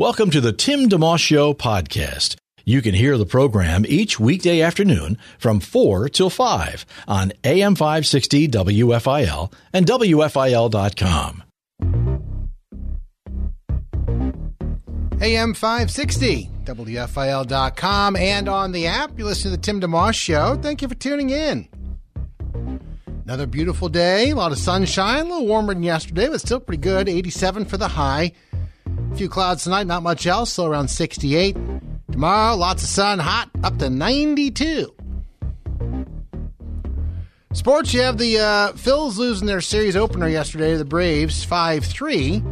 Welcome to the Tim DeMoss Show podcast. You can hear the program each weekday afternoon from 4 till 5 on AM 560 WFIL and WFIL.com. AM 560, WFIL.com, and on the app. You listen to the Tim DeMoss Show. Thank you for tuning in. Another beautiful day, a lot of sunshine, a little warmer than yesterday, but still pretty good. 87 for the high. A few clouds tonight, not much else, so around 68. Tomorrow, lots of sun, hot, up to 92. Sports, you have the uh, Phils losing their series opener yesterday to the Braves 5 3.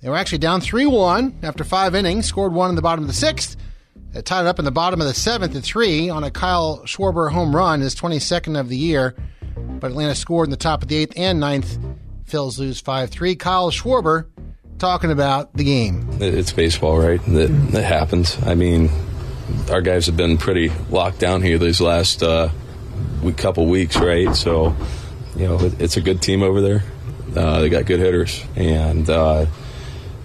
They were actually down 3 1 after five innings, scored one in the bottom of the sixth. They tied it up in the bottom of the seventh at 3 on a Kyle Schwarber home run, his 22nd of the year. But Atlanta scored in the top of the eighth and ninth. Phils lose 5 3. Kyle Schwarber talking about the game. It's baseball, right? That, that happens. I mean, our guys have been pretty locked down here these last uh, week, couple weeks, right? So, you know, it, it's a good team over there. Uh, they got good hitters, and uh,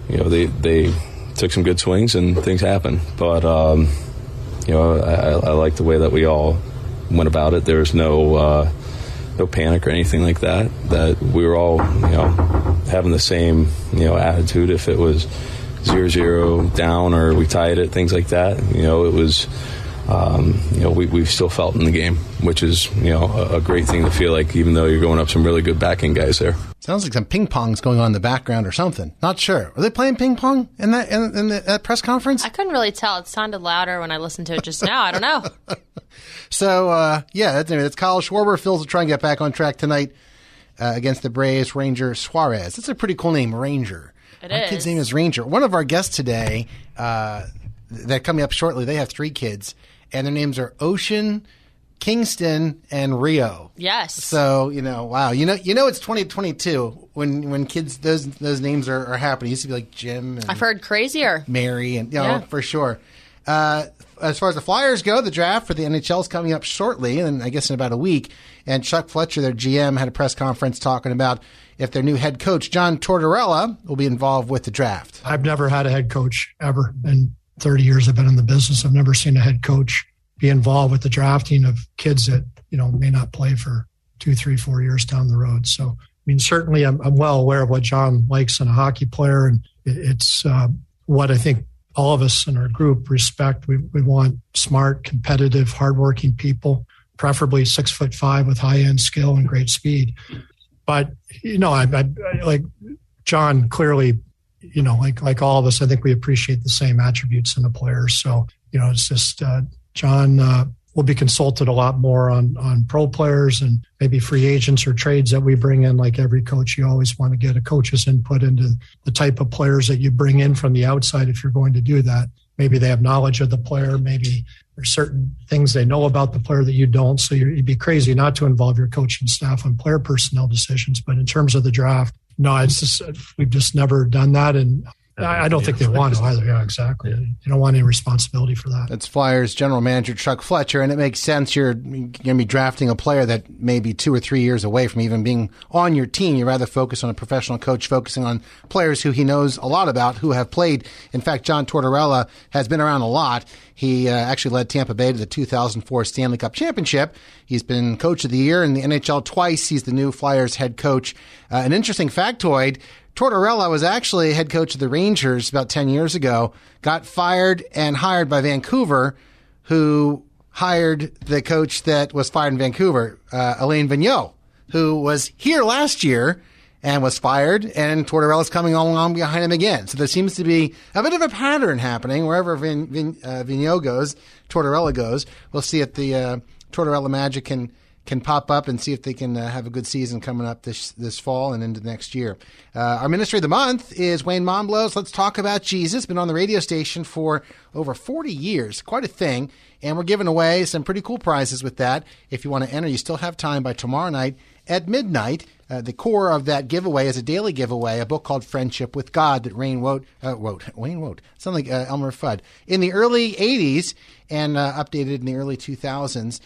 you know they they took some good swings and things happen. But um, you know, I, I, like the way that we all went about it. There's no uh, no panic or anything like that. That we were all you know having the same you know attitude. If it was zero zero down or we tied it, things like that. You know, it was. Um, you know, we, we still felt in the game, which is, you know, a, a, great thing to feel like, even though you're going up some really good backing guys there. Sounds like some ping pong's going on in the background or something. Not sure. Are they playing ping pong in that in, in the, that press conference? I couldn't really tell. It sounded louder when I listened to it just now. I don't know. so uh, yeah, that's, anyway, that's Kyle Schwarber. Phil's will try and get back on track tonight uh, against the Braves. Ranger Suarez. That's a pretty cool name, Ranger. It My is. kid's name is Ranger. One of our guests today, uh, that coming up shortly, they have three kids, and their names are Ocean, Kingston, and Rio. Yes. So you know, wow, you know, you know, it's 2022 when when kids those those names are, are happening. It used to be like Jim. And I've heard crazier. Mary, and you know, Yeah. for sure. Uh, as far as the Flyers go, the draft for the NHL is coming up shortly, and I guess in about a week. And Chuck Fletcher, their GM, had a press conference talking about if their new head coach John Tortorella will be involved with the draft. I've never had a head coach ever. In 30 years I've been in the business, I've never seen a head coach be involved with the drafting of kids that, you know, may not play for two, three, four years down the road. So, I mean, certainly I'm, I'm well aware of what John likes in a hockey player. And it, it's uh, what I think all of us in our group respect. We, we want smart, competitive, hardworking people, preferably six foot five with high end skill and great speed. But, you know, I, I, I like John clearly you know, like like all of us, I think we appreciate the same attributes in a player. So, you know, it's just uh, John uh, will be consulted a lot more on on pro players and maybe free agents or trades that we bring in. Like every coach, you always want to get a coach's input into the type of players that you bring in from the outside if you're going to do that. Maybe they have knowledge of the player. Maybe there's certain things they know about the player that you don't. So you'd be crazy not to involve your coaching staff on player personnel decisions. But in terms of the draft, no, it's just we've just never done that, and I, I don't think they want to either. Yeah, exactly. They don't want any responsibility for that. That's Flyers general manager Chuck Fletcher, and it makes sense. You're going to be drafting a player that may be two or three years away from even being on your team. You rather focus on a professional coach focusing on players who he knows a lot about, who have played. In fact, John Tortorella has been around a lot. He uh, actually led Tampa Bay to the 2004 Stanley Cup championship. He's been coach of the year in the NHL twice. He's the new Flyers head coach. Uh, an interesting factoid. Tortorella was actually head coach of the Rangers about 10 years ago, got fired and hired by Vancouver, who hired the coach that was fired in Vancouver, uh, Alain Vigneault, who was here last year and was fired, and Tortorella's coming along behind him again. So there seems to be a bit of a pattern happening wherever Vin, Vin, uh, Vigneault goes, Tortorella goes. We'll see if the uh, Tortorella magic can can pop up and see if they can uh, have a good season coming up this this fall and into next year. Uh, our ministry of the month is Wayne Monbleau. Let's talk about Jesus. Been on the radio station for over 40 years, quite a thing. And we're giving away some pretty cool prizes with that. If you want to enter, you still have time by tomorrow night at midnight. Uh, the core of that giveaway is a daily giveaway, a book called Friendship with God that Wayne wrote. Uh, wrote Wayne wrote. Sound like uh, Elmer Fudd in the early '80s and uh, updated in the early 2000s,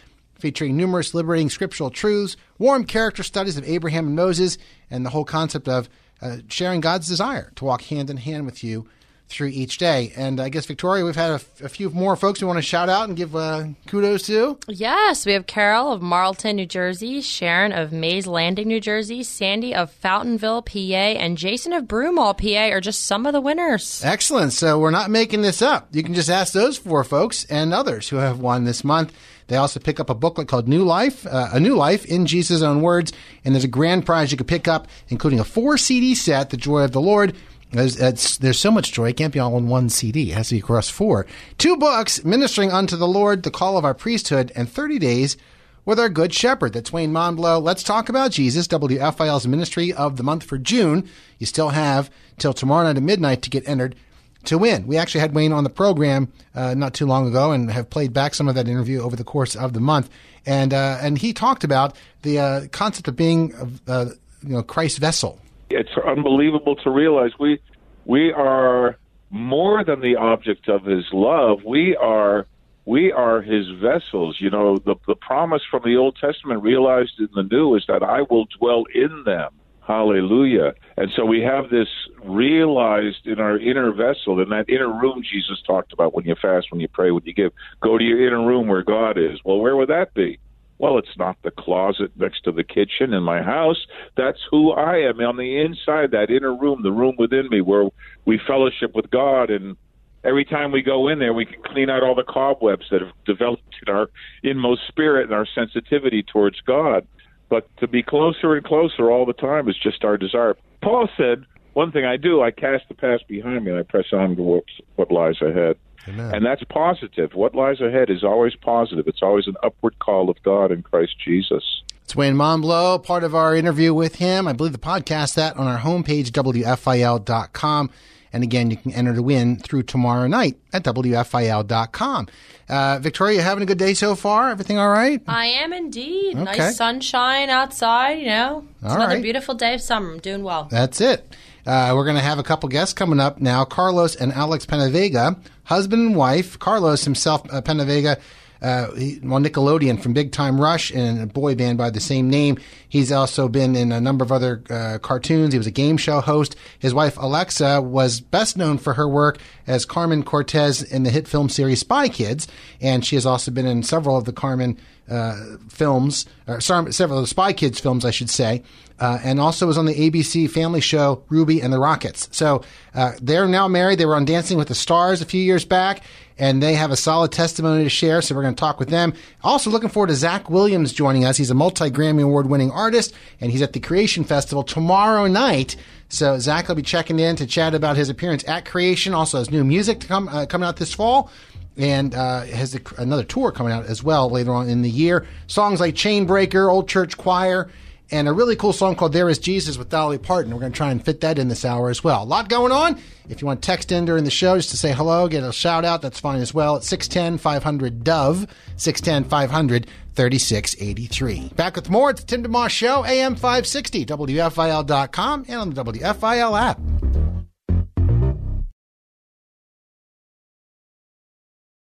featuring numerous liberating scriptural truths, warm character studies of Abraham and Moses, and the whole concept of uh, sharing God's desire to walk hand in hand with you through each day. And I guess, Victoria, we've had a, f- a few more folks we want to shout out and give uh, kudos to. Yes, we have Carol of Marlton, New Jersey, Sharon of Mays Landing, New Jersey, Sandy of Fountainville, PA, and Jason of Broomall, PA are just some of the winners. Excellent. So we're not making this up. You can just ask those four folks and others who have won this month. They also pick up a booklet called New Life, uh, A New Life in Jesus' Own Words. And there's a grand prize you could pick up, including a four CD set, The Joy of the Lord. There's, there's so much joy. It can't be all in one CD. It has to be across four. Two books, Ministering Unto the Lord, The Call of Our Priesthood, and 30 Days with Our Good Shepherd. That's Wayne Monbleau. Let's talk about Jesus, WFIL's ministry of the month for June. You still have till tomorrow night at midnight to get entered to win. We actually had Wayne on the program uh, not too long ago and have played back some of that interview over the course of the month. And uh, and he talked about the uh, concept of being uh, you know Christ's vessel. It's unbelievable to realize we we are more than the object of His love. We are we are His vessels. You know, the the promise from the Old Testament realized in the New is that I will dwell in them. Hallelujah. And so we have this realized in our inner vessel, in that inner room Jesus talked about when you fast, when you pray, when you give. Go to your inner room where God is. Well, where would that be? Well, it's not the closet next to the kitchen in my house. That's who I am on the inside, that inner room, the room within me where we fellowship with God. And every time we go in there, we can clean out all the cobwebs that have developed in our inmost spirit and our sensitivity towards God. But to be closer and closer all the time is just our desire. Paul said, one thing I do, I cast the past behind me and I press on to what, what lies ahead. Amen. And that's positive. What lies ahead is always positive. It's always an upward call of God in Christ Jesus. It's Wayne Monbleau, part of our interview with him. I believe the podcast that on our homepage, WFIL.com. And again, you can enter to win through tomorrow night at WFIL.com. Uh, Victoria, you having a good day so far? Everything all right? I am indeed. Okay. Nice sunshine outside, you know. It's All another right. beautiful day of summer. I'm doing well. That's it. Uh, we're going to have a couple guests coming up now. Carlos and Alex Penavega, husband and wife. Carlos himself, uh, Penavega, uh, on Nickelodeon from Big Time Rush and a boy band by the same name. He's also been in a number of other uh, cartoons. He was a game show host. His wife Alexa was best known for her work as Carmen Cortez in the hit film series Spy Kids, and she has also been in several of the Carmen uh, films, or sorry, several of the Spy Kids films, I should say, uh, and also was on the ABC family show Ruby and the Rockets. So uh, they're now married. They were on Dancing with the Stars a few years back, and they have a solid testimony to share. So we're going to talk with them. Also, looking forward to Zach Williams joining us. He's a multi Grammy Award winning artist, and he's at the Creation Festival tomorrow night. So Zach will be checking in to chat about his appearance at Creation. Also, his new music to come uh, coming out this fall and uh, has a, another tour coming out as well later on in the year. Songs like Chainbreaker, Old Church Choir, and a really cool song called There Is Jesus with Dolly Parton. We're going to try and fit that in this hour as well. A lot going on. If you want to text in during the show just to say hello, get a shout out, that's fine as well. At 610 500 Dove, 610 500 3683. Back with more. It's the Tim DeMoss Show, AM 560, WFIL.com, and on the WFIL app.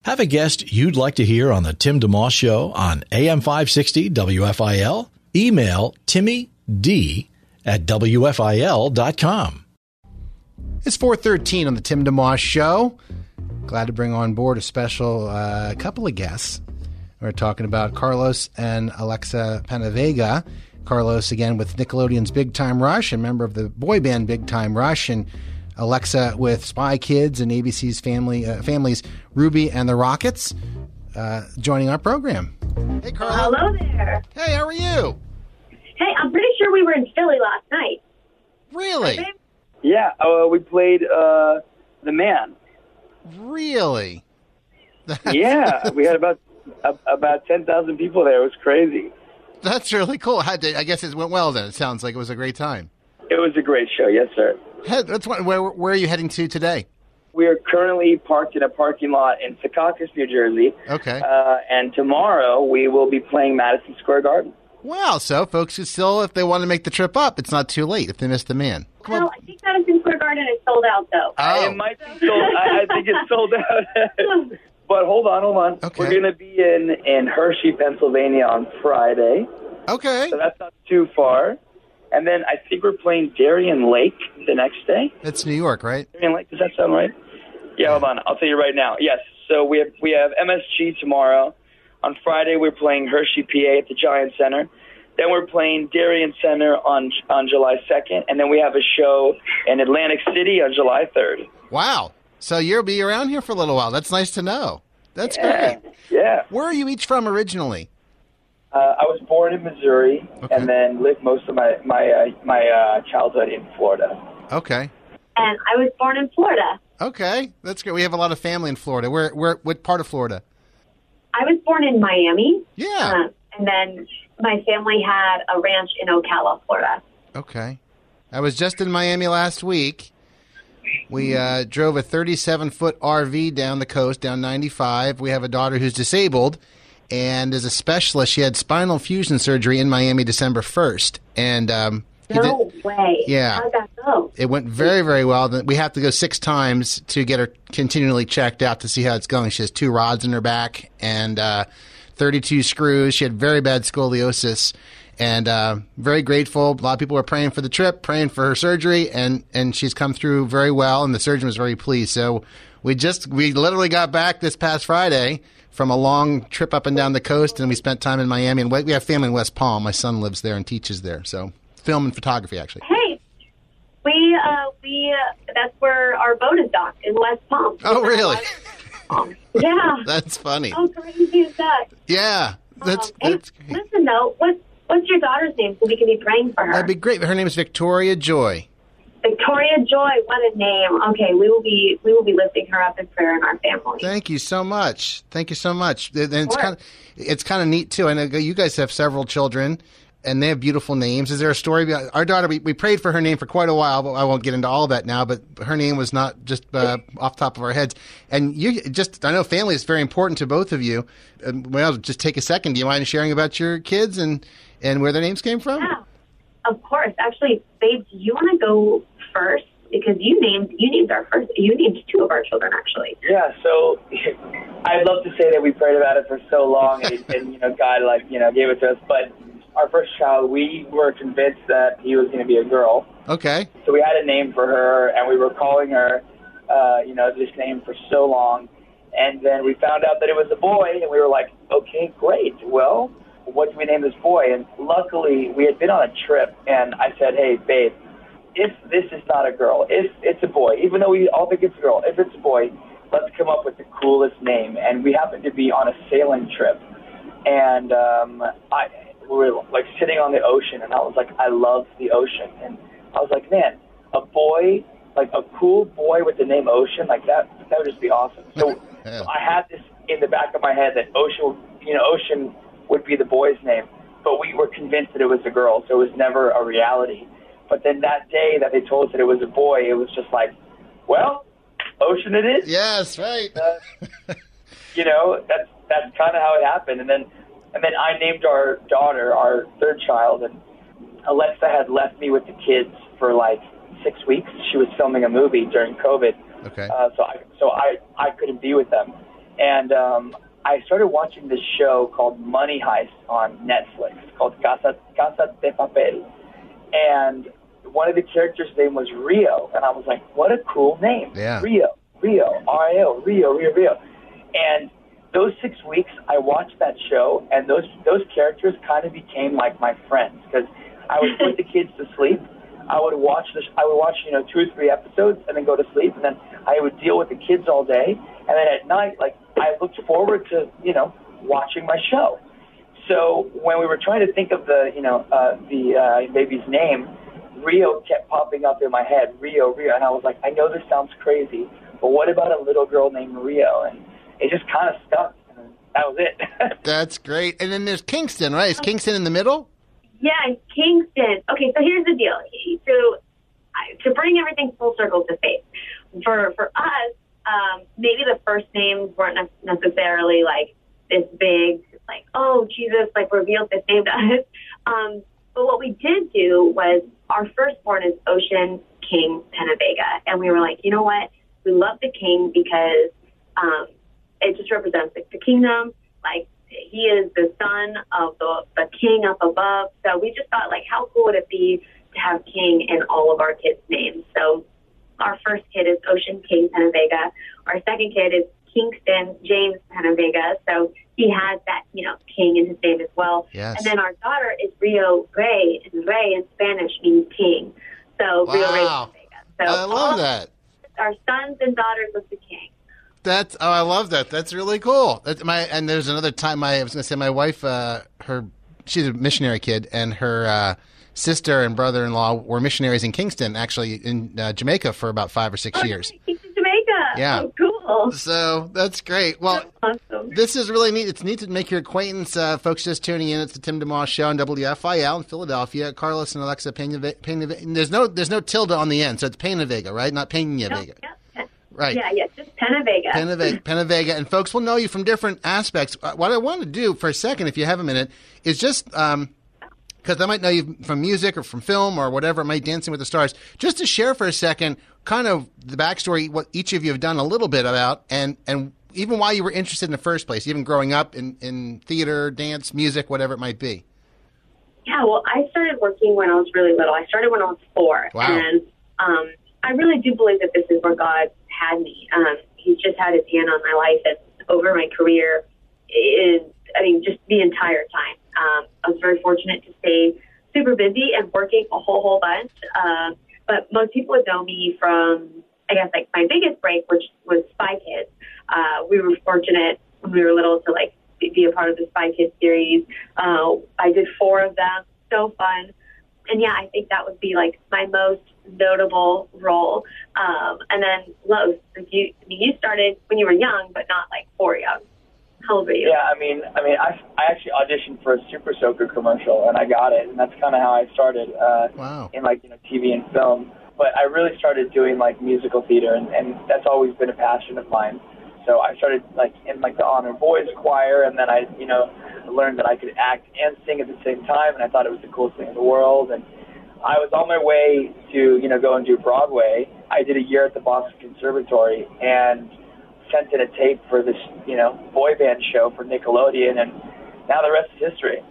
Have a guest you'd like to hear on the Tim DeMoss Show on AM 560 WFIL? Email Timmy D at WFIL.com. It's 413 on the Tim DeMoss Show. Glad to bring on board a special uh, couple of guests. We're talking about Carlos and Alexa Penavega. Carlos, again, with Nickelodeon's Big Time Rush, and member of the boy band Big Time Rush, and Alexa with Spy Kids and ABC's family uh, families Ruby and the Rockets, uh, joining our program. Hey, Carlos. Hello there. Hey, how are you? Hey, I'm pretty sure we were in Philly last night. Really? Yeah, uh, we played uh, the Mann. Really? yeah, we had about a, about ten thousand people there. It was crazy. That's really cool. How did, I guess it went well then. It sounds like it was a great time. It was a great show, yes, sir. Hey, that's what, where, where are you heading to today? We are currently parked in a parking lot in Secaucus, New Jersey. Okay. Uh, and tomorrow we will be playing Madison Square Garden. Wow. So folks could still, if they want to make the trip up, it's not too late if they missed the Mann. Well, I think Madison Square Garden is sold out, though. Oh. It might be sold. I, I think it's sold out. but hold on, hold on. Okay. We're going to be in in Hershey, Pennsylvania on Friday. Okay. So that's not too far. And then I think we're playing Darien Lake the next day. It's New York, right? Darien Lake, does that sound right? Yeah, hold on. I'll tell you right now. Yes. So we have we have MSG tomorrow. On Friday we're playing Hershey, PA at the Giant Center. Then we're playing Darien Center on on July 2nd, and then we have a show in Atlantic City on July 3rd. Wow. So you'll be around here for a little while. That's nice to know. That's Yeah. great. Yeah. Where are you each from originally? Uh, I was born in Missouri Okay. and then lived most of my my uh, my uh, childhood in Florida. Okay. And I was born in Florida. Okay. That's great. We have a lot of family in Florida. Where, where, what part of Florida? I was born in Miami. Yeah. Uh, and then my family had a ranch in Ocala, Florida. Okay. I was just in Miami last week. We uh, drove a 37 foot RV down the coast, down 95. We have a daughter who's disabled, and as a specialist, she had spinal fusion surgery in Miami December 1st. And um, No did- way. Yeah. How'd that go? it went very, very well. We have to go six times to get her continually checked out to see how it's going. She has two rods in her back and uh, 32 screws. She had very bad scoliosis. And uh, very grateful. A lot of people were praying for the trip, praying for her surgery, and, and she's come through very well. And the surgeon was very pleased. So we just we literally got back this past Friday from a long trip up and down the coast, and we spent time in Miami. And we we have family in West Palm. My son lives there and teaches there. So film and photography, actually. Hey, we uh, we uh, that's where our boat is docked in West Palm. Oh, really? Yeah. That's funny. How crazy is that? Yeah, that's Um, hey, that's great. listen though, what what's your daughter's name so we can be praying for her? That'd be great. Her name is Victoria Joy. Victoria Joy. What a name. Okay, we will be we will be lifting her up in prayer in our family. Thank you so much. Thank you so much. And it's kind of it's kind of neat too. I know you guys have several children. And they have beautiful names. Is there a story? Our daughter, we, we prayed for her name for quite a while, but I won't get into all of that now. But her name was not just uh, off the top of our heads. And you just, I know family is very important to both of you. And, well, just take a second. Do you mind sharing about your kids and, and where their names came from? Yeah, of course. Actually, babe, do you want to go first because you named you named our first you named two of our children actually. Yeah, so I'd love to say that we prayed about it for so long, and, and you know, God like you know gave it to us. But our first child, we were convinced that he was going to be a girl, Okay. so we had a name for her, and we were calling her, uh, you know, this name for so long, and then we found out that it was a boy, and we were like, okay, great. Well, what do we name this boy? And luckily, we had been on a trip, and I said, hey, babe, if this is not a girl, if it's a boy, even though we all think it's a girl, if it's a boy, let's come up with the coolest name. And we happened to be on a sailing trip, and um, I we were like sitting on the ocean, and I was like, I love the ocean, and I was like, man, a boy, like a cool boy with the name Ocean, like that, that would just be awesome. So Yeah. I had this in the back of my head that Ocean, you know, Ocean would be the boy's name, but we were convinced that it was a girl, so it was never a reality. But then that day that they told us that it was a boy, it was just like, well, Ocean it is Yes, right. you know, that's that's kind of how it happened. And then and then I named our daughter, our third child, and Alexa had left me with the kids for like six weeks. She was filming a movie during COVID, Okay. uh, so I so I I couldn't be with them, and um, I started watching this show called Money Heist on Netflix called Casa Casa de Papel, and one of the characters' name was Rio, and I was like, what a cool name, Yeah. Rio, Rio, R I O, Rio, Rio, Rio, and those six weeks I watched that show, and those those characters kind of became like my friends because I would put the kids to sleep. I would watch the I would watch you know two or three episodes and then go to sleep, and then I would deal with the kids all day, and then at night like I looked forward to you know watching my show. So when we were trying to think of the you know uh, the uh, baby's name, Rio kept popping up in my head, Rio, Rio, and I was like, I know this sounds crazy, but what about a little girl named Rio? And it just kind of stuck. And that was it. That's great. And then there's Kingston, right? Is Kingston in the middle? Yeah, Kingston. Okay, so here's the deal. So to bring everything full circle to faith, for for us, um, maybe the first names weren't ne- necessarily like this big, like oh Jesus, like revealed this name to us. Um, but what we did do was our firstborn is Ocean King Penavega, and we were like, you know what? We love the king because um, it just represents like, the kingdom. Like he is the son of the, the king up above. So we just thought, like, how cool would it be to have king in all of our kids' names? So our first kid is Ocean King Penavega. Our second kid is Kingston James Penavega. So he has that, you know, king in his name as well. Yes. And then our daughter is Rio Rey, and Rey in Spanish means king. So Rio Rey Penavega. So I love that. Our sons and daughters of the king. That's oh, I love that. That's really cool. That's my and there's another time my I was going to say my wife, uh, her she's a missionary kid, and her uh, sister and brother-in-law were missionaries in Kingston, actually in uh, Jamaica for about five or six years. He's Jamaica. Yeah. Oh, cool. So that's great. Well, Awesome. this is really neat. It's neat to make your acquaintance, uh, folks. Just tuning in, it's the Tim DeMoss Show on WFIL in Philadelphia. Carlos and Alexa Pena, Pena, There's no there's no tilde on the end, so it's Pena Vega, right? Not Pena Vega. Right. Yeah, yeah, just Penavega. Penavega, Penavega, and folks will know you from different aspects. Uh, What I want to do for a second, if you have a minute, is just because I might know you from music or from film or whatever, it might Dancing with the Stars, just to share for a second, kind of the backstory, what each of you have done a little bit about, and and even why you were interested in the first place, even growing up in in theater, dance, music, whatever it might be. Yeah, well, I started working when I was really little. I started when I was four, Wow. and um, I really do believe that this is where God had me. Um, he's just had his hand on my life and over my career. Is I mean, just the entire time. Um, I was very fortunate to stay super busy and working a whole whole bunch. Um, but most people would know me from, I guess, like my biggest break, which was Spy Kids. Uh, we were fortunate when we were little to like be a part of the Spy Kids series. Uh, I did four of them. So fun. And yeah, I think that would be like my most notable role. Um, and then Los, you, I mean, you started when you were young, but not like four young. How old were you? Yeah, I mean, I mean, I, I actually auditioned for a Super Soaker commercial and I got it, and that's kind of how I started uh, Wow. in like you know TV and film. But I really started doing like musical theater, and, and that's always been a passion of mine. So I started like in like the honor boys choir, and then I you know learned that I could act and sing at the same time, and I thought it was the coolest thing in the world. And I was on my way to you know go and do Broadway. I did a year at the Boston Conservatory, and sent in a tape for this, you know, boy band show for Nickelodeon, and now the rest is history.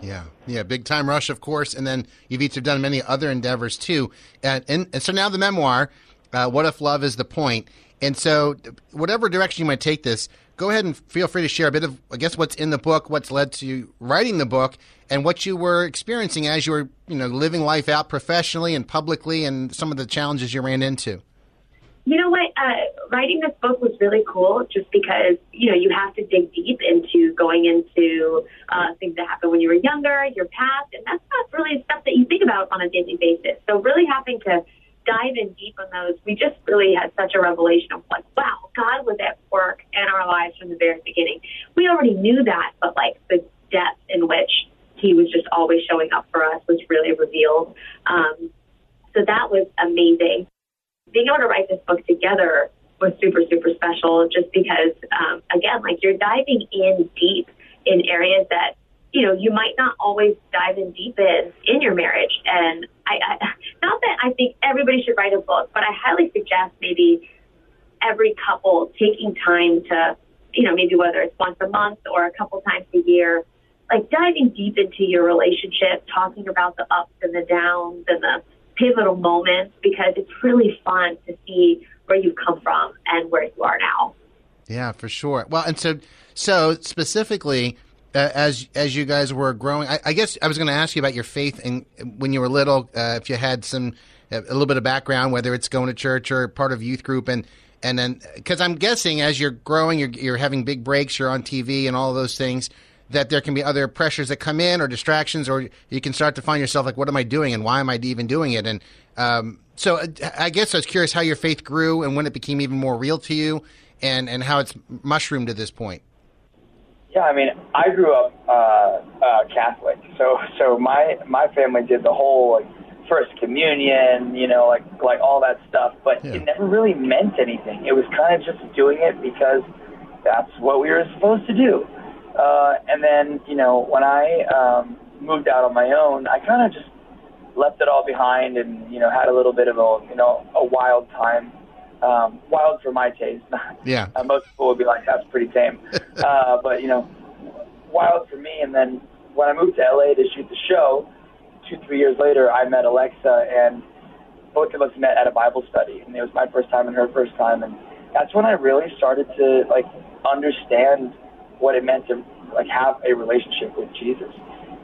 Yeah, yeah, big time rush, of course, and then you've each have done many other endeavors too. And, and, and so now the memoir, uh, "What if Love Is the Point?" And so, whatever direction you might take this, go ahead and feel free to share a bit of, I guess, what's in the book, what's led to you writing the book, and what you were experiencing as you were, you know, living life out professionally and publicly, and some of the challenges you ran into. You know what? Uh, writing this book was really cool just because, you know, you have to dig deep into going into uh, things that happened when you were younger, your past, and that's not really stuff that you think about on a daily basis. So, really having to dive in deep on those, we just really had such a revelation of like, wow, God was at work in our lives from the very beginning. We already knew that, but like the depth in which He was just always showing up for us was really revealed. Um, so, that was amazing being able to write this book together was super, super special just because, um, again, like you're diving in deep in areas that, you know, you might not always dive in deep in in your marriage. And I, I not that I think everybody should write a book, but I highly suggest maybe every couple taking time to, you know, maybe whether it's once a month or a couple times a year, like diving deep into your relationship, talking about the ups and the downs and the pivotal moments because it's really fun to see where you've come from and where you are now. Yeah, for sure. Well, and so so specifically, uh, as as you guys were growing, I, I guess I was going to ask you about your faith and when you were little. Uh, if you had some a little bit of background, whether it's going to church or part of youth group, and and then because I'm guessing as you're growing, you're you're having big breaks, you're on TV and all those things. That there can be other pressures that come in or distractions, or you can start to find yourself like, what am I doing and why am I even doing it? And um, so uh, I guess I was curious how your faith grew and when it became even more real to you and, and how it's mushroomed to this point. Yeah, I mean, I grew up uh, uh, Catholic, so so my my family did the whole like first communion, you know, like like all that stuff, but Yeah. it never really meant anything. It was kind of just doing it because that's what we were supposed to do. Uh, and then, you know, when I um, moved out on my own, I kind of just left it all behind and you know had a little bit of a you know a wild time. Um, wild for my taste. Yeah. Uh, most people would be like, that's pretty tame. uh, but, you know, wild for me. And then when I moved to LA to shoot the show, two, three years later, I met Alexa, and both of us met at a Bible study. And it was my first time and her first time. And that's when I really started to, like, understand what it meant to, like, have a relationship with Jesus.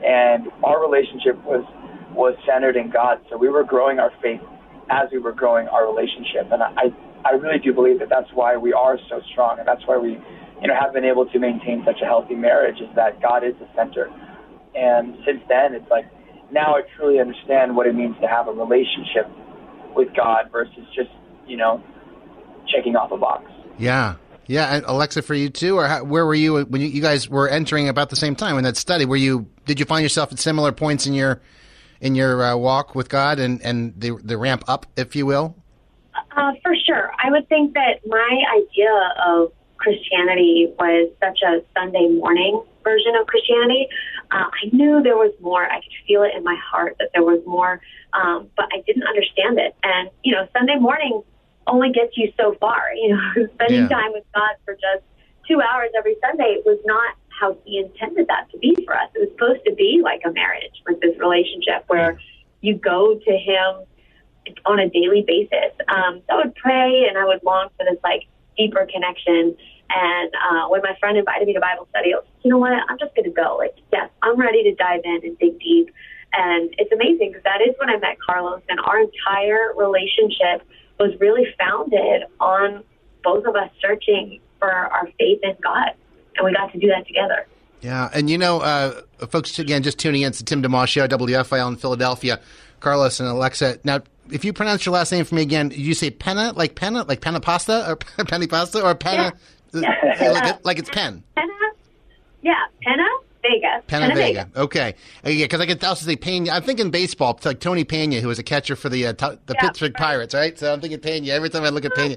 And our relationship was, was centered in God. So we were growing our faith as we were growing our relationship. And I, I really do believe that that's why we are so strong, and that's why we, you know, have been able to maintain such a healthy marriage. Is that God is the center. And since then, it's like now I truly understand what it means to have a relationship with God versus just, you know, checking off a box. Yeah. Yeah, and Alexa, for you too, or how, where were you when you, you guys were entering about the same time in that study? Were you did you find yourself at similar points in your in your uh, walk with God and and the the ramp up, if you will? Uh, for sure. I would think that my idea of Christianity was such a Sunday morning version of Christianity. Uh, I knew there was more. I could feel it in my heart that there was more, um, but I didn't understand it. And, you know, Sunday morning only gets you so far. You know, spending Yeah. time with God for just two hours every Sunday was not how He intended that to be for us. It was supposed to be like a marriage like this relationship where you go to Him on a daily basis. Um, so I would pray and I would long for this like deeper connection. And uh, when my friend invited me to Bible study, I was, you know what? I'm just going to go. Like, yes, I'm ready to dive in and dig deep. And it's amazing because that is when I met Carlos, and our entire relationship was really founded on both of us searching for our faith in God. And we got to do that together. Yeah, and you know, uh, folks, again, just tuning in, to Tim DeMoss Show, WFIL in Philadelphia. Carlos and Alexa. Now, if you pronounce your last name for me again, you say penna, like penna, like penna pasta, or penny pasta, or penna, like, it, like it's pen? Penna, yeah, Penna Vega. Penna Vega. Okay. Uh, yeah, because I could also say Pena. I'm thinking baseball. It's like Tony Pena, who was a catcher for the uh, t- the Yeah, Pittsburgh. Pirates, right? So I'm thinking Pena every time I look at Pena.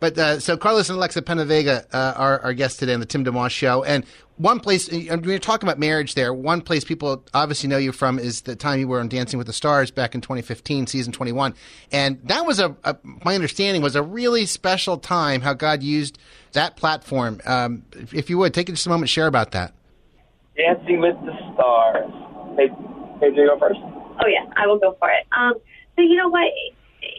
But uh, so Carlos and Alexa Penna Vega uh, are our guests today on the Tim DeMoss Show. And one place, and when you're talking about marriage there, one place people obviously know you from is the time you were on Dancing with the Stars back in 2015, season 21. And that was a, a my understanding was a really special time how God used that platform. Um, if, if you would, take just a moment, share about that. Dancing with the Stars. Hey, hey, do you go first? Oh yeah, I will go for it. Um, so you know what?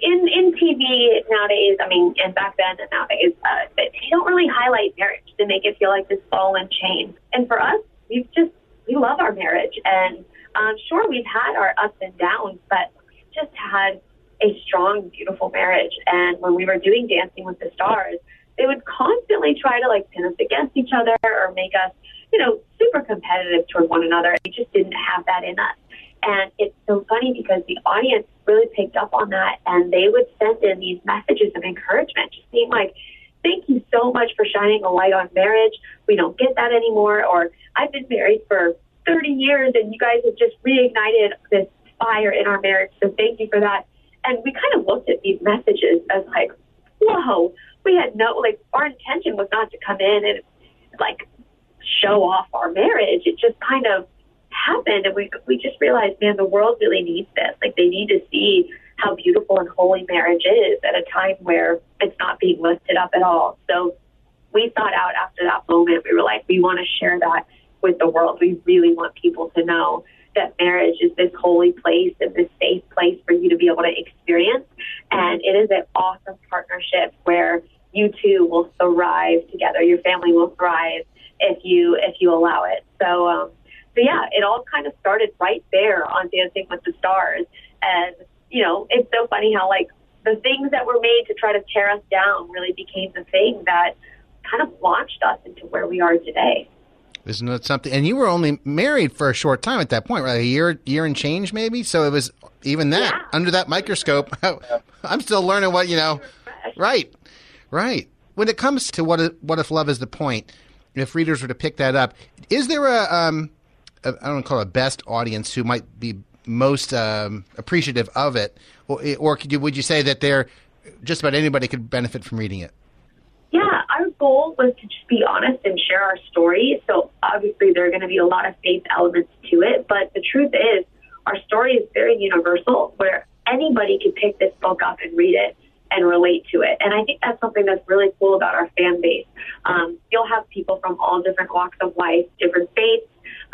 In in TV nowadays, I mean, and back then and nowadays, uh, they don't really highlight marriage to make it feel like this ball and chain. And for us, we've just we love our marriage, and um, sure we've had our ups and downs, but just had a strong, beautiful marriage. And when we were doing Dancing with the Stars, they would constantly try to like pin us against each other or make us, you know, super competitive toward one another. We just didn't have that in us. And it's so funny because the audience really picked up on that and they would send in these messages of encouragement, just being like, Thank you so much for shining a light on marriage. We don't get that anymore. Or I've been married for 30 years and you guys have just reignited this fire in our marriage. So thank you for that. And we kind of looked at these messages as like, whoa, we had no, like, our intention was not to come in and like show off our marriage. It just kind of happened, and we we just realized, man, the world really needs this. Like they need to see how beautiful and holy marriage is at a time where it's not being lifted up at all. So we thought out after that moment. We were like, we want to share that with the world. We really want people to know that marriage is this holy place and this safe place for you to be able to experience. And it is an awesome partnership where you two will thrive together. Your family will thrive if you if you allow it. So um, so yeah, it all kind of started right there on Dancing with the Stars. And you know, it's so funny how like the things that were made to try to tear us down really became the thing that kind of launched us into where we are today. Isn't that something? And you were only married for a short time at that point, right? A year, year and change, maybe. So it was even that Yeah. under that microscope. I'm still learning what you know. Right, right. When it comes to what if, what if love is the point, if readers were to pick that up, is there a um, a, I don't call it a best audience who might be most um, appreciative of it, or, or could you, would you say that they're just about anybody could benefit from reading it? Yeah, our goal was to just be honest and share our story. So obviously there are going to be a lot of faith elements to it, but the truth is our story is very universal where anybody could pick this book up and read it and relate to it. And I think that's something that's really cool about our fan base. Um, you'll have people from all different walks of life, different faiths,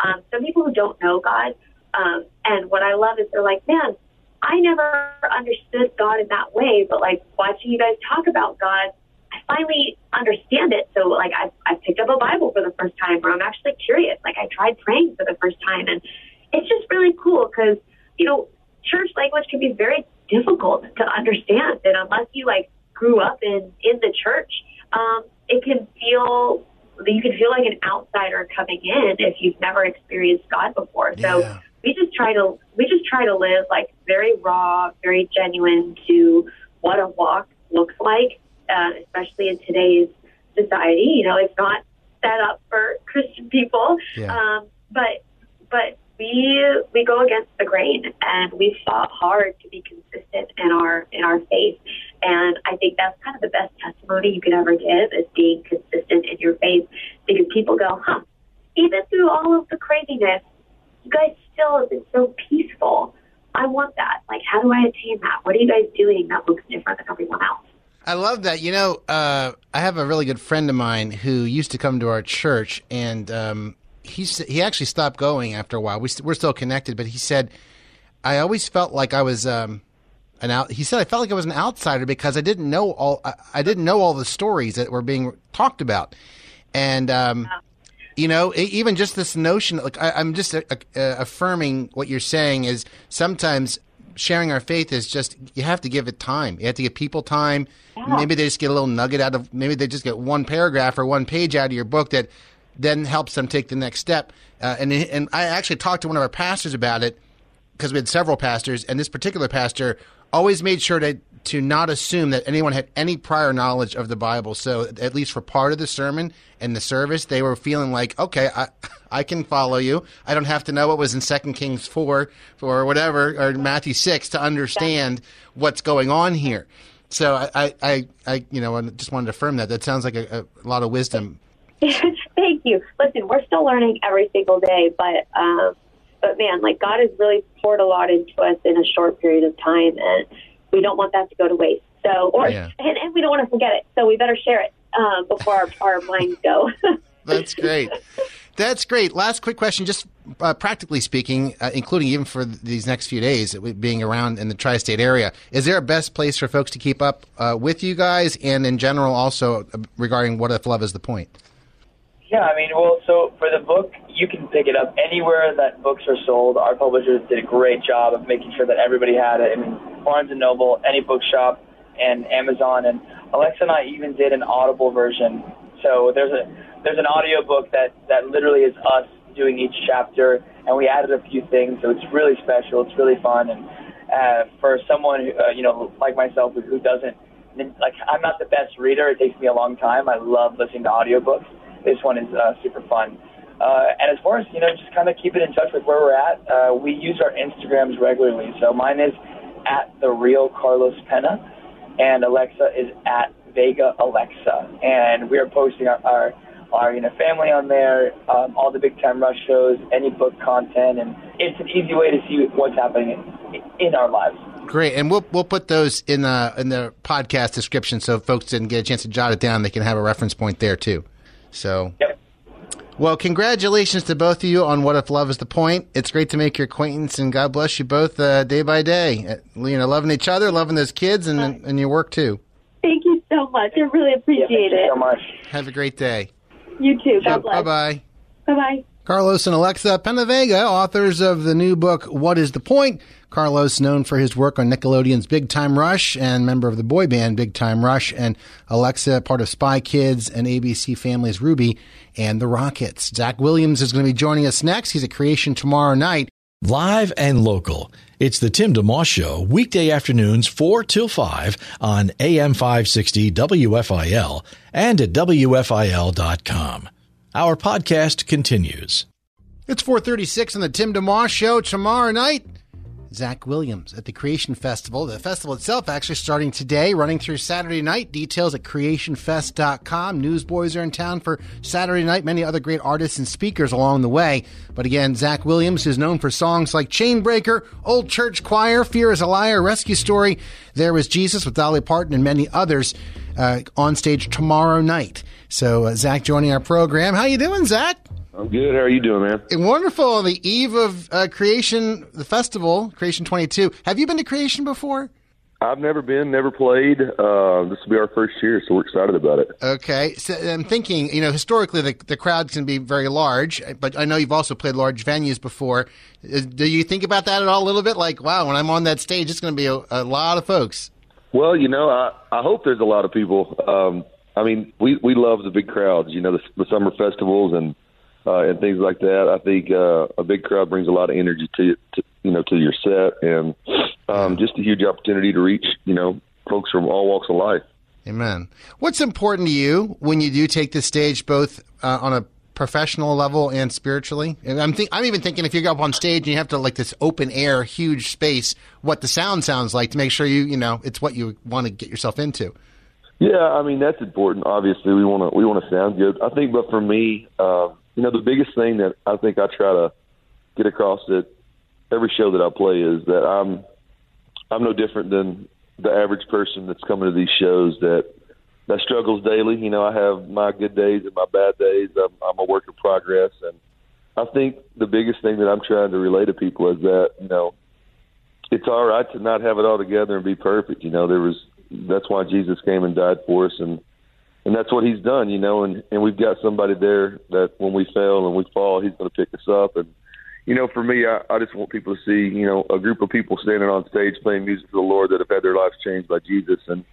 um, some people who don't know God. Um, and what I love is they're like, man, I never understood God in that way, but like watching you guys talk about God, I finally understand it. So like I I picked up a Bible for the first time, or I'm actually curious. Like I tried praying for the first time, and it's just really cool because you know church language can be very difficult to understand, and unless you like grew up in in the church, um, it can feel you can feel like an outsider coming in if you've never experienced God before. So Yeah. we just try to we just try to live like very raw, very genuine to what a walk looks like, uh, especially in today's society. You know, it's not set up for Christian people, Yeah. um, but but we we go against the grain and we fought hard to be consistent in our in our faith. And I think that's kind of the best testimony you could ever give is being consistent in your faith because people go, huh, even through all of the craziness, you guys still have been so peaceful. I want that. Like, how do I attain that? What are you guys doing that looks different than everyone else? I love that. You know, uh, I have a really good friend of mine who used to come to our church, and um, he he actually stopped going after a while. We st- we're still connected, but he said I always felt like I was um, an out. He said I felt like I was an outsider because I didn't know all. I, I didn't know all the stories that were being talked about, and um, you know, even just this notion. Like I, I'm just uh, uh, affirming what you're saying is sometimes sharing our faith is just you have to give it time. You have to give people time. Maybe they just get a little nugget out of. Maybe they just get one paragraph or one page out of your book that then helps them take the next step. Uh, and and I actually talked to one of our pastors about it because we had several pastors, and this particular pastor always made sure to to not assume that anyone had any prior knowledge of the Bible. So at least for part of the sermon and the service, they were feeling like, okay, I I can follow you. I don't have to know what was in Second Kings four or whatever or Matthew six to understand what's going on here. So I I, I, you know I just wanted to affirm that. That sounds like a, a lot of wisdom. Thank you. Listen, we're still learning every single day, but um, but man, like God has really poured a lot into us in a short period of time, and we don't want that to go to waste. So, or Yeah. and, and we don't want to forget it, so we better share it um, before our, our minds go. That's great. That's great. Last quick question, just uh, practically speaking, uh, including even for these next few days, being around in the tri-state area, is there a best place for folks to keep up uh, with you guys, and in general, also uh, regarding what if love is the point? Yeah, I mean, well, so for the book, you can pick it up anywhere that books are sold. Our publishers did a great job of making sure that everybody had it. I mean, Barnes and Noble, any bookshop, and Amazon. And Alexa and I even did an Audible version. So there's a there's an audio book that that literally is us doing each chapter, and we added a few things. So it's really special. It's really fun, and uh, for someone who, uh, you know like myself who, doesn't like I'm not the best reader. It takes me a long time. I love listening to audiobooks. This one is uh, super fun. Uh, and as far as, you know, just kind of keeping in touch with where we're at, uh, we use our Instagrams regularly. So mine is at the real Carlos Pena, and Alexa is at Vega Alexa. And we are posting our, our, our you know, family on there, um, all the Big Time Rush shows, any book content, and it's an easy way to see what's happening in, in our lives. Great, and we'll we'll put those in the in the podcast description, so folks didn't get a chance to jot it down, they can have a reference point there too. So, Yep. well, congratulations to both of you on what if love is the point. It's great to make your acquaintance, and God bless you both uh, day by day. Uh, You know, loving each other, loving those kids, and and your work too. Thank you so much. I really appreciate Thank you it. so much. Have a great day. You too. God Bye bless. bye. Bye bye. Carlos and Alexa Penavega, authors of the new book, What is the Point? Carlos, known for his work on Nickelodeon's Big Time Rush and member of the boy band Big Time Rush, and Alexa, part of Spy Kids and ABC Family's Ruby and the Rockets. Zach Williams is going to be joining us next. He's at Creation tomorrow night. Live and local. It's the Tim DeMoss Show, weekday afternoons 4 till 5 on AM 560 WFIL and at WFIL.com. Our podcast continues. It's 436 on the Tim DeMoss Show tomorrow night. Zach Williams at the Creation Festival. The festival itself actually starting today, running through Saturday night. Details at creationfest.com. Newsboys are in town for Saturday night. Many other great artists and speakers along the way. But again, Zach Williams is known for songs like Chainbreaker, Old Church Choir, Fear is a Liar, Rescue Story, There Was Jesus with Dolly Parton, and many others uh, on stage tomorrow night. So uh, Zach joining our program. How you doing, Zach? I'm good. How are you doing, man? Wonderful. On the eve of uh, Creation, the festival, Creation 22. Have you been to Creation before? I've never been, never played. Uh, this will be our first year, so we're excited about it. Okay. So I'm thinking, you know, historically the, the crowd can be very large, but I know you've also played large venues before. Uh, Do you think about that at all a little bit? Like, wow, when I'm on that stage, it's going to be a, a lot of folks. Well, you know, I, I hope there's a lot of people. Um, I mean, we, we love the big crowds, you know, the, the summer festivals and uh, and things like that. I think uh, a big crowd brings a lot of energy to, to you know to your set, and um, just a huge opportunity to reach you know folks from all walks of life. Amen. What's important to you when you do take the stage, both uh, on a professional level and spiritually? I'm I'm even thinking if you go up on stage and you have to like this open air, huge space, what the sound sounds like to make sure you you know it's what you want to get yourself into. Yeah, I mean that's important. Obviously, we want to we want to sound good. I think, but for me, uh, you know, the biggest thing that I think I try to get across at every show that I play is that I'm I'm no different than the average person that's coming to these shows that that struggles daily. You know, I have my good days and my bad days. I'm, I'm a work in progress, and I think the biggest thing that I'm trying to relay to people is that you know it's all right to not have it all together and be perfect. You know, there was that's why Jesus came and died for us, and and that's what He's done. You know, and and we've got somebody there that when we fail and we fall, He's going to pick us up. And you know, for me, I, I just want people to see you know a group of people standing on stage playing music for the Lord that have had their lives changed by Jesus, and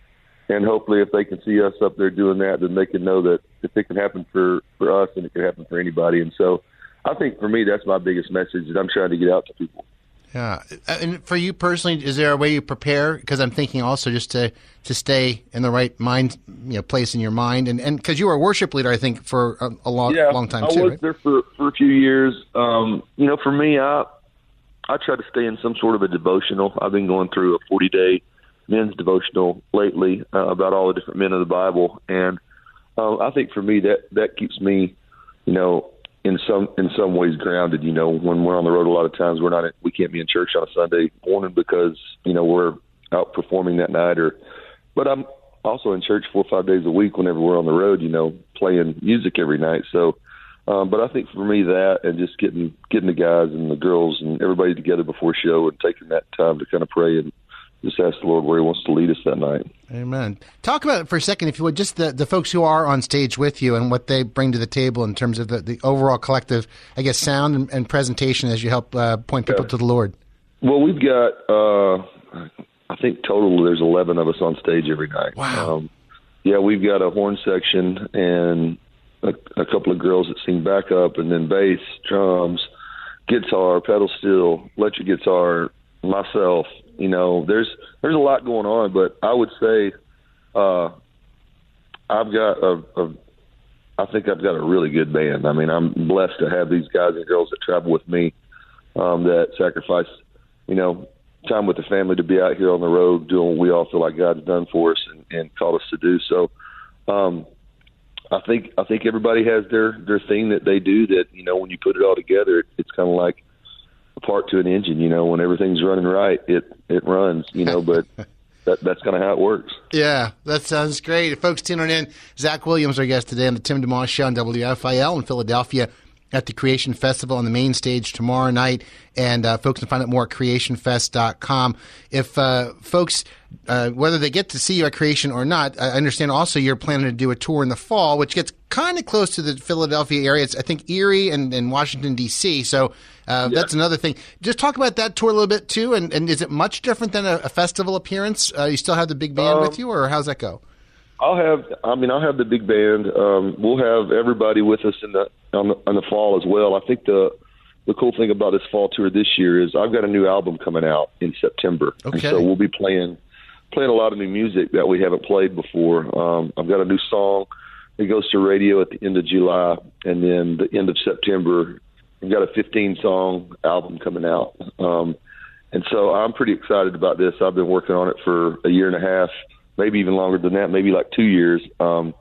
and hopefully, if they can see us up there doing that, then they can know that if it can happen for for us, then it can happen for anybody. And so, I think for me, that's my biggest message that I'm trying to get out to people. Yeah, and for you personally, is there a way you prepare? Because I'm thinking also just to to stay in the right mind, you know, place in your mind, and and because you were a worship leader, I think for a, a long yeah, long time I too. was Right? there for for a few years. Um, you know, for me, I I try to stay in some sort of a devotional. I've been going through a 40 day men's devotional lately uh, about all the different men of the Bible, and um, I think for me that that keeps me, you know, in some in some ways grounded. You know, when we're on the road, a lot of times we're not we can't be in church on a Sunday morning because you know we're out performing that night, or but I'm also in church four or five days a week whenever we're on the road. You know, playing music every night. So. Um, but I think for me that and just getting getting the guys and the girls and everybody together before show and taking that time to kind of pray and just ask the Lord where He wants to lead us that night. Amen. Talk about it for a second, if you would, just the, the folks who are on stage with you and what they bring to the table in terms of the, the overall collective, I guess, sound and, and presentation as you help uh, point people to the Lord. Well, we've got uh, I think total there's 11 of us on stage every night. Wow. Um, yeah, we've got a horn section and a, a couple of girls that sing backup, and then bass, drums, guitar, pedal steel, electric guitar, myself. You know, there's there's a lot going on, but I would say uh, I've got a, a I think I've got a really good band. I mean, I'm blessed to have these guys and girls that travel with me um, that sacrifice, you know, time with the family to be out here on the road doing what we all feel like God's done for us and, and called us to do. So, um, I think I think everybody has their their thing that they do that you know when you put it all together, it, it's kind of like a part to an engine. You know, when everything's running right, it it runs. You know, but that that's kind of how it works. Yeah, that sounds great. Folks tuning in, Zach Williams, our guest today on the Tim DeMoss Show on WFIL in Philadelphia at the Creation Festival on the main stage tomorrow night. And uh, folks can find out more at creationfest.com. If uh, folks, uh, whether they get to see you at Creation or not, I understand also you're planning to do a tour in the fall, which gets kind of close to the Philadelphia area. It's, I think, Erie and, and Washington, D.C. So uh, that's another thing. Just talk about that tour a little bit, too. And, and is it much different than a, a festival appearance? Uh, you still have the big band Um, with you, or how's that go? I'll have. I mean, I'll have the big band. Um, we'll have everybody with us in the on the on the fall as well. I think the the cool thing about this fall tour this year is I've got a new album coming out in September, and Okay. so we'll be playing playing a lot of new music that we haven't played before. Um, I've got a new song it goes to radio at the end of July, and then the end of September, we've got a 15 song album coming out. Um, and so I'm pretty excited about this. I've been working on it for a year and a half, maybe even longer than that, maybe like two years, um,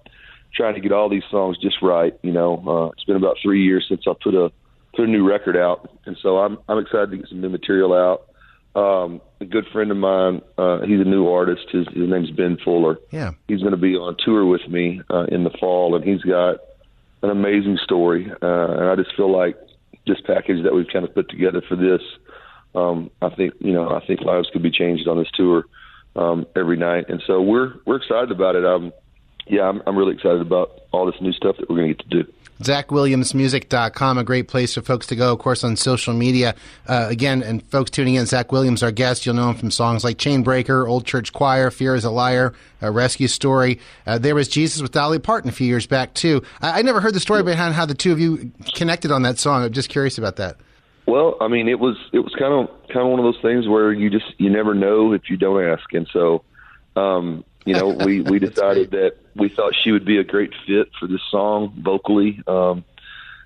trying to get all these songs just right. You know, uh, it's been about three years since I put a put a new record out, and so I'm I'm excited to get some new material out. Um, a good friend of mine, uh, he's a new artist. His his name's Ben Fuller. Yeah, he's going to be on tour with me uh, in the fall, and he's got an amazing story. Uh, and I just feel like this package that we've kind of put together for this, um, I think you know, I think lives could be changed on this tour um, every night, and so we're we're excited about it. Um, yeah, I'm, I'm really excited about all this new stuff that we're going to get to do. ZachWilliamsMusic.com, a great place for folks to go, of course, on social media. Uh, again, and folks tuning in, Zach Williams, our guest, you'll know him from songs like Chain Breaker, Old Church Choir, Fear is a Liar, a Rescue Story. Uh, there was Jesus with Dolly Parton a few years back, too. I, I never heard the story behind how the two of you connected on that song. I'm just curious about that. Well, I mean, it was it was kind of kind of one of those things where you just you never know if you don't ask, and so um, you know we we decided that we thought she would be a great fit for this song vocally. Um,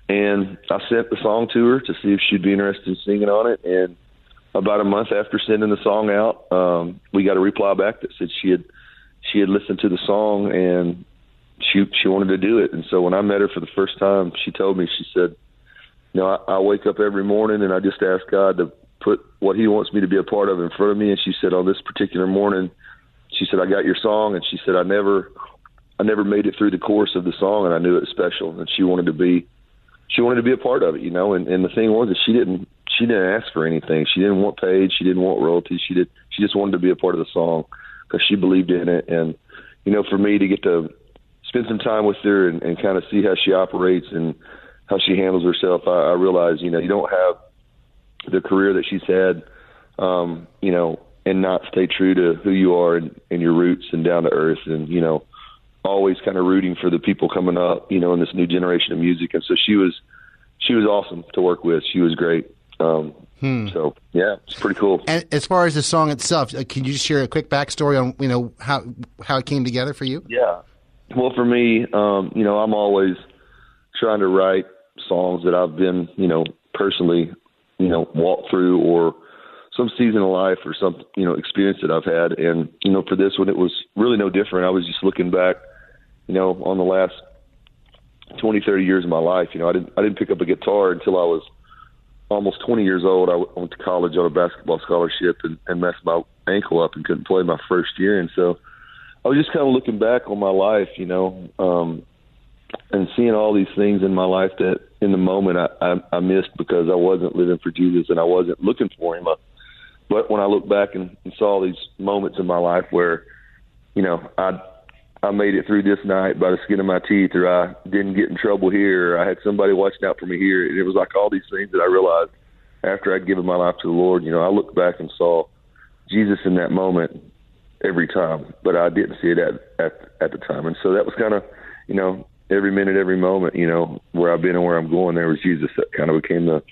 and I sent the song to her to see if she'd be interested in singing on it. And about a month after sending the song out, um, we got a reply back that said she had she had listened to the song and she she wanted to do it. And so when I met her for the first time, she told me she said, "You know, I, I wake up every morning and I just ask God to put what He wants me to be a part of in front of me." And she said, on this particular morning, she said, "I got your song," and she said, "I never." I never made it through the course of the song, and I knew it was special. And she wanted to be, she wanted to be a part of it, you know. And, and the thing was that she didn't, she didn't ask for anything. She didn't want paid. She didn't want royalties. She did. She just wanted to be a part of the song because she believed in it. And you know, for me to get to spend some time with her and, and kind of see how she operates and how she handles herself, I, I realized, you know, you don't have the career that she's had, um, you know, and not stay true to who you are and, and your roots and down to earth and you know always kind of rooting for the people coming up, you know, in this new generation of music. And so she was, she was awesome to work with. She was great. Um, hmm. So yeah, it's pretty cool. And as far as the song itself, uh, can you just share a quick backstory on you know how how it came together for you? Yeah. Well, for me, um, you know, I'm always trying to write songs that I've been, you know, personally, you know, walked through or some season of life or some, you know, experience that I've had. And, you know, for this one, it was really no different. I was just looking back you know, on the last 20, 30 years of my life. You know, I didn't I didn't pick up a guitar until I was almost 20 years old. I went to college on a basketball scholarship and, and messed my ankle up and couldn't play my first year. And so I was just kind of looking back on my life, you know, um, and seeing all these things in my life that in the moment I, I, I missed because I wasn't living for Jesus and I wasn't looking for him. Uh, but when I look back and, and saw these moments in my life where, you know, I I made it through this night by the skin of my teeth, or I didn't get in trouble here, or I had somebody watching out for me here. And it was like all these things that I realized after I'd given my life to the Lord. You know, I looked back and saw Jesus in that moment every time, but I didn't see it at at at the time. And so that was kind of, you know, every minute, every moment, you know, where I've been and where I'm going. There was Jesus that kind of became the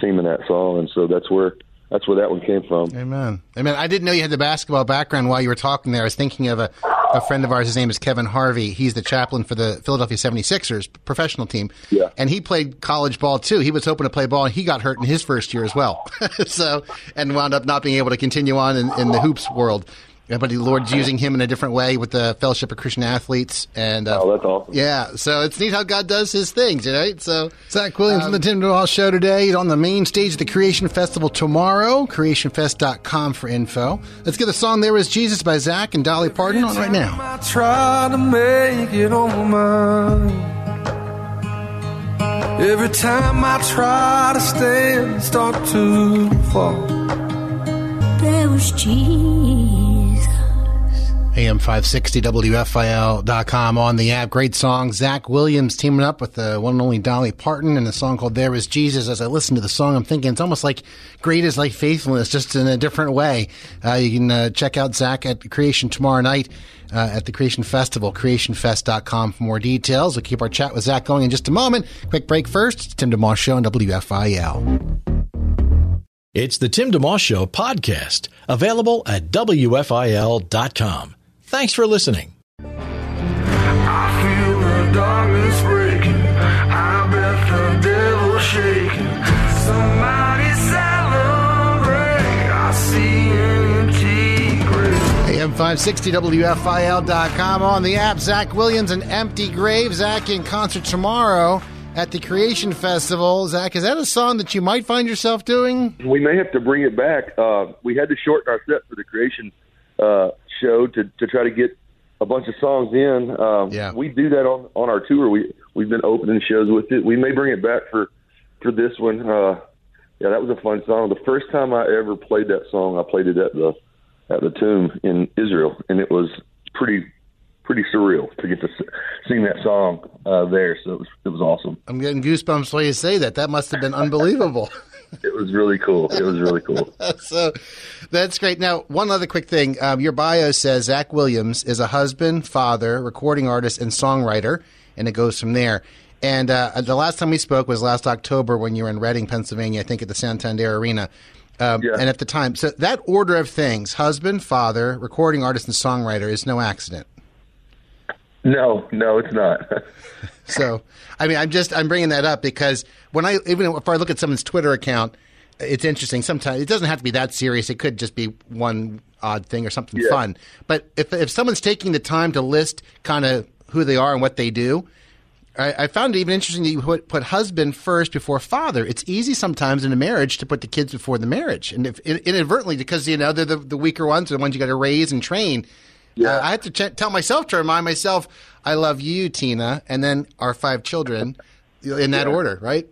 theme of that song, and so that's where that's where that one came from. Amen. Amen. I didn't know you had the basketball background while you were talking there. I was thinking of a, a friend of ours. His name is Kevin Harvey. He's the chaplain for the Philadelphia 76ers professional team. Yeah. And he played college ball too. He was hoping to play ball and he got hurt in his first year as well. so, and wound up not being able to continue on in, in the hoops world. Yeah, but the Lord's using him in a different way with the Fellowship of Christian Athletes, and uh, oh, that's awesome. Yeah, so it's neat how God does His things, right? So Zach Williams um, on the Tim DeMoss Show today He's on the main stage of the Creation Festival tomorrow. CreationFest.com for info. Let's get the song "There Was Jesus" by Zach and Dolly Parton on right now. I try to make it on my Every time I try to stand, start to fall. There was Jesus. AM560WFIL.com on the app. Great song. Zach Williams teaming up with the one and only Dolly Parton and a song called There Is Jesus. As I listen to the song, I'm thinking it's almost like great is like faithfulness, just in a different way. Uh, you can uh, check out Zach at Creation tomorrow night uh, at the Creation Festival, creationfest.com for more details. We'll keep our chat with Zach going in just a moment. Quick break first. It's Tim DeMoss Show on WFIL. It's the Tim DeMoss Show podcast, available at WFIL.com. Thanks for listening. AM560WFIL.com on the app. Zach Williams and Empty Grave. Zach in concert tomorrow at the Creation Festival. Zach, is that a song that you might find yourself doing? We may have to bring it back. Uh, we had to shorten our set for the Creation uh, show to, to try to get a bunch of songs in. Um, Yeah. We do that on, on our tour. We, we've been opening shows with it. We may bring it back for, for this one. Uh, yeah, that was a fun song. The first time I ever played that song, I played it at the at the tomb in Israel, and it was pretty pretty surreal to get to s- sing that song uh, there. So it was it was awesome. I'm getting goosebumps while you say that. That must have been unbelievable. It was really cool. It was really cool. so that's great. Now, one other quick thing. Um, your bio says Zach Williams is a husband, father, recording artist, and songwriter, and it goes from there. And uh, the last time we spoke was last October when you were in Reading, Pennsylvania, I think at the Santander Arena. Um, And at the time, so that order of things husband, father, recording artist, and songwriter is no accident. No, no, it's not. So, I mean, I'm just I'm bringing that up because when I even if I look at someone's Twitter account, it's interesting. Sometimes it doesn't have to be that serious. It could just be one odd thing or something Yeah. fun. But if if someone's taking the time to list kind of who they are and what they do. I, I found it even interesting that you put, put husband first before father. It's easy sometimes in a marriage to put the kids before the marriage, and if inadvertently because you know they're the, the weaker ones, the ones you got to raise and train. Uh, I had to ch- tell myself to remind myself, I love you, Tina, and then our five children in that Yeah. order, right?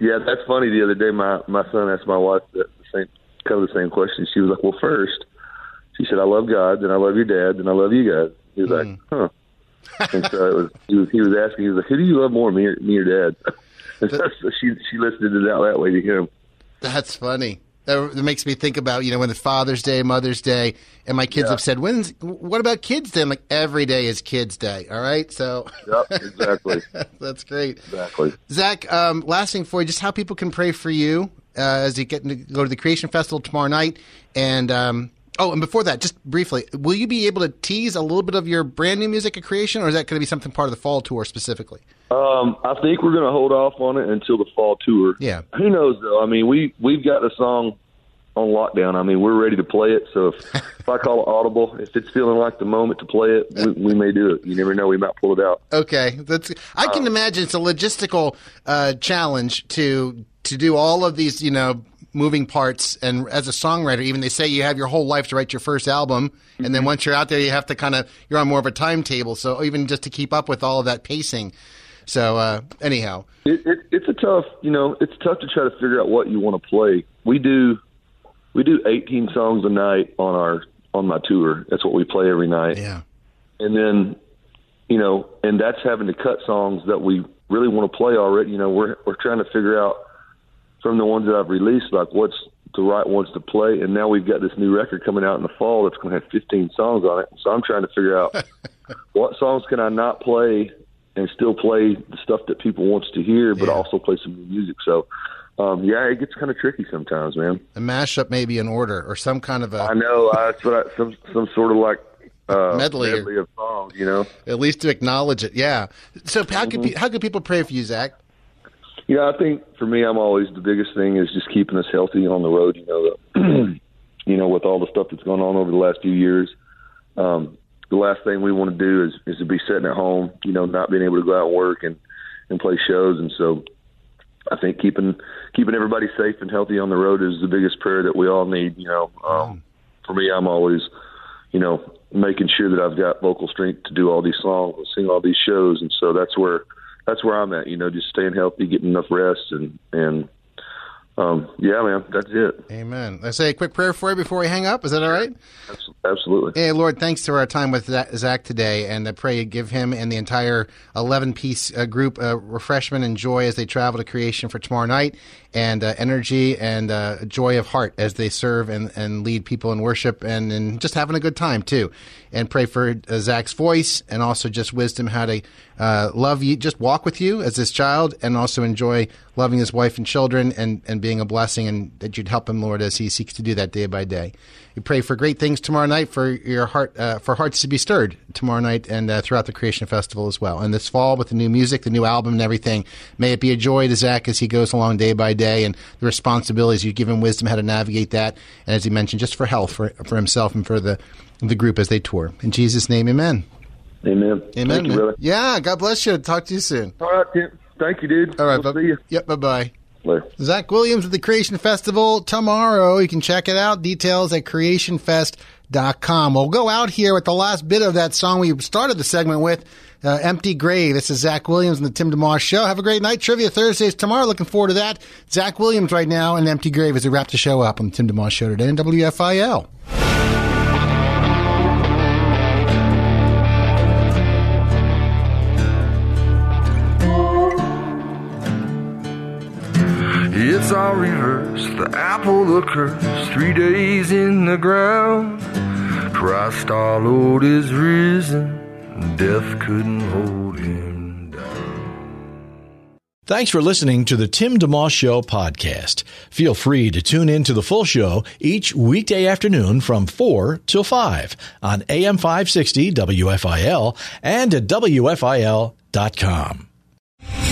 Yeah, that's funny. The other day, my my son asked my wife the same kind of the same question. She was like, "Well, first, she said, I love God, then I love your dad, then I love you guys." He was like, "Huh." and so it was, he was he was asking, he was like, "Who do you love more, me or, me or dad?" And so she she listed it out that way to him. That's funny. That, that makes me think about you know when the Father's Day, Mother's Day, and my kids have said, "When's what about Kids Day?" I'm like, "Every day is Kids Day." All right, so Yep, exactly. that's great. Exactly. Zach, um, last thing for you, just how people can pray for you uh, as you get to go to the Creation Festival tomorrow night, and um, oh, and before that, just briefly, will you be able to tease a little bit of your brand new music at Creation, or is that going to be something part of the fall tour specifically? Um, I think we're going to hold off on it until the fall tour. Yeah. Who knows though? I mean, we we've got the song on lockdown. I mean, we're ready to play it. So if, if I call it audible, if it's feeling like the moment to play it, we, we may do it. You never know. We might pull it out. Okay, that's. I can imagine it's a logistical uh, challenge to to do all of these, you know, moving parts. And as a songwriter, even they say you have your whole life to write your first album, and then once you're out there, you have to kind of you're on more of a timetable. So even just to keep up with all of that pacing. So uh, anyhow, It, it, it's a tough, you know, it's tough to try to figure out what you want to play. We do, we do 18 songs a night on our on my tour. That's what we play every night. Yeah. And then, you know, and that's having to cut songs that we really want to play already. You know, we're we're trying to figure out from the ones that I've released, like what's the right ones to play. And now we've got this new record coming out in the fall that's going to have 15 songs on it. So I'm trying to figure out what songs can I not play and still play the stuff that people wants to hear, but also play some new music. So, um, yeah, it gets kind of tricky sometimes, man. a mashup maybe in order or some kind of a I know that's what I, some some sort of like uh, Medley or- of songs, you know. at least to acknowledge it. Yeah. So how could how could people pray for you, Zach? You know, I think for me, I'm always the biggest thing is just keeping us healthy on the road. You know, you know, with all the stuff that's gone on over the last few years, um, the last thing we want to do is is to be sitting at home. You know, not being able to go out and work and and play shows. And so, I think keeping keeping everybody safe and healthy on the road is the biggest prayer that we all need. You know, um, for me, I'm always, you know, making sure that I've got vocal strength to do all these songs and sing all these shows. And so that's where that's where I'm at. You know, just staying healthy, getting enough rest, and and um, yeah, man, that's it. Amen. Let's say a quick prayer for you before we hang up. Is that all right? Absolutely. Hey, Lord, thanks for our time with Zach today, and I pray you give him and the entire 11 piece uh, group uh, refreshment and joy as they travel to creation for tomorrow night, and uh, energy and uh, joy of heart as they serve and, and lead people in worship and, and just having a good time, too. And pray for uh, Zach's voice and also just wisdom how to uh, love you, just walk with you as this child, and also enjoy loving his wife and children and, and being a blessing, and that you'd help him, Lord, as he seeks to do that day by day. We pray for great things tomorrow night for your heart, uh, for hearts to be stirred tomorrow night and uh, throughout the Creation Festival as well. And this fall with the new music, the new album, and everything, may it be a joy to Zach as he goes along day by day, and the responsibilities you give him wisdom how to navigate that, and as he mentioned, just for health for for himself and for the the group as they tour. In Jesus' name, Amen. Amen. Amen. You, brother. Yeah, God bless you. Talk to you soon. All right, Tim. Thank you, dude. All right, We'll bub- see you. Yep, bye bye. Zach Williams at the Creation Festival tomorrow. You can check it out. Details at creationfest.com. We'll go out here with the last bit of that song we started the segment with, uh, Empty Grave. This is Zach Williams and the Tim DeMoss Show. Have a great night. Trivia Thursdays tomorrow. Looking forward to that. Zach Williams right now and Empty Grave as we wrap the show up on the Tim DeMoss Show today on WFIL. It's all reversed. The apple, the curse. Three days in the ground. Christ our Lord is risen. Death couldn't hold him down. Thanks for listening to the Tim DeMoss Show podcast. Feel free to tune in to the full show each weekday afternoon from 4 till 5 on AM 560 WFIL and at WFIL.com.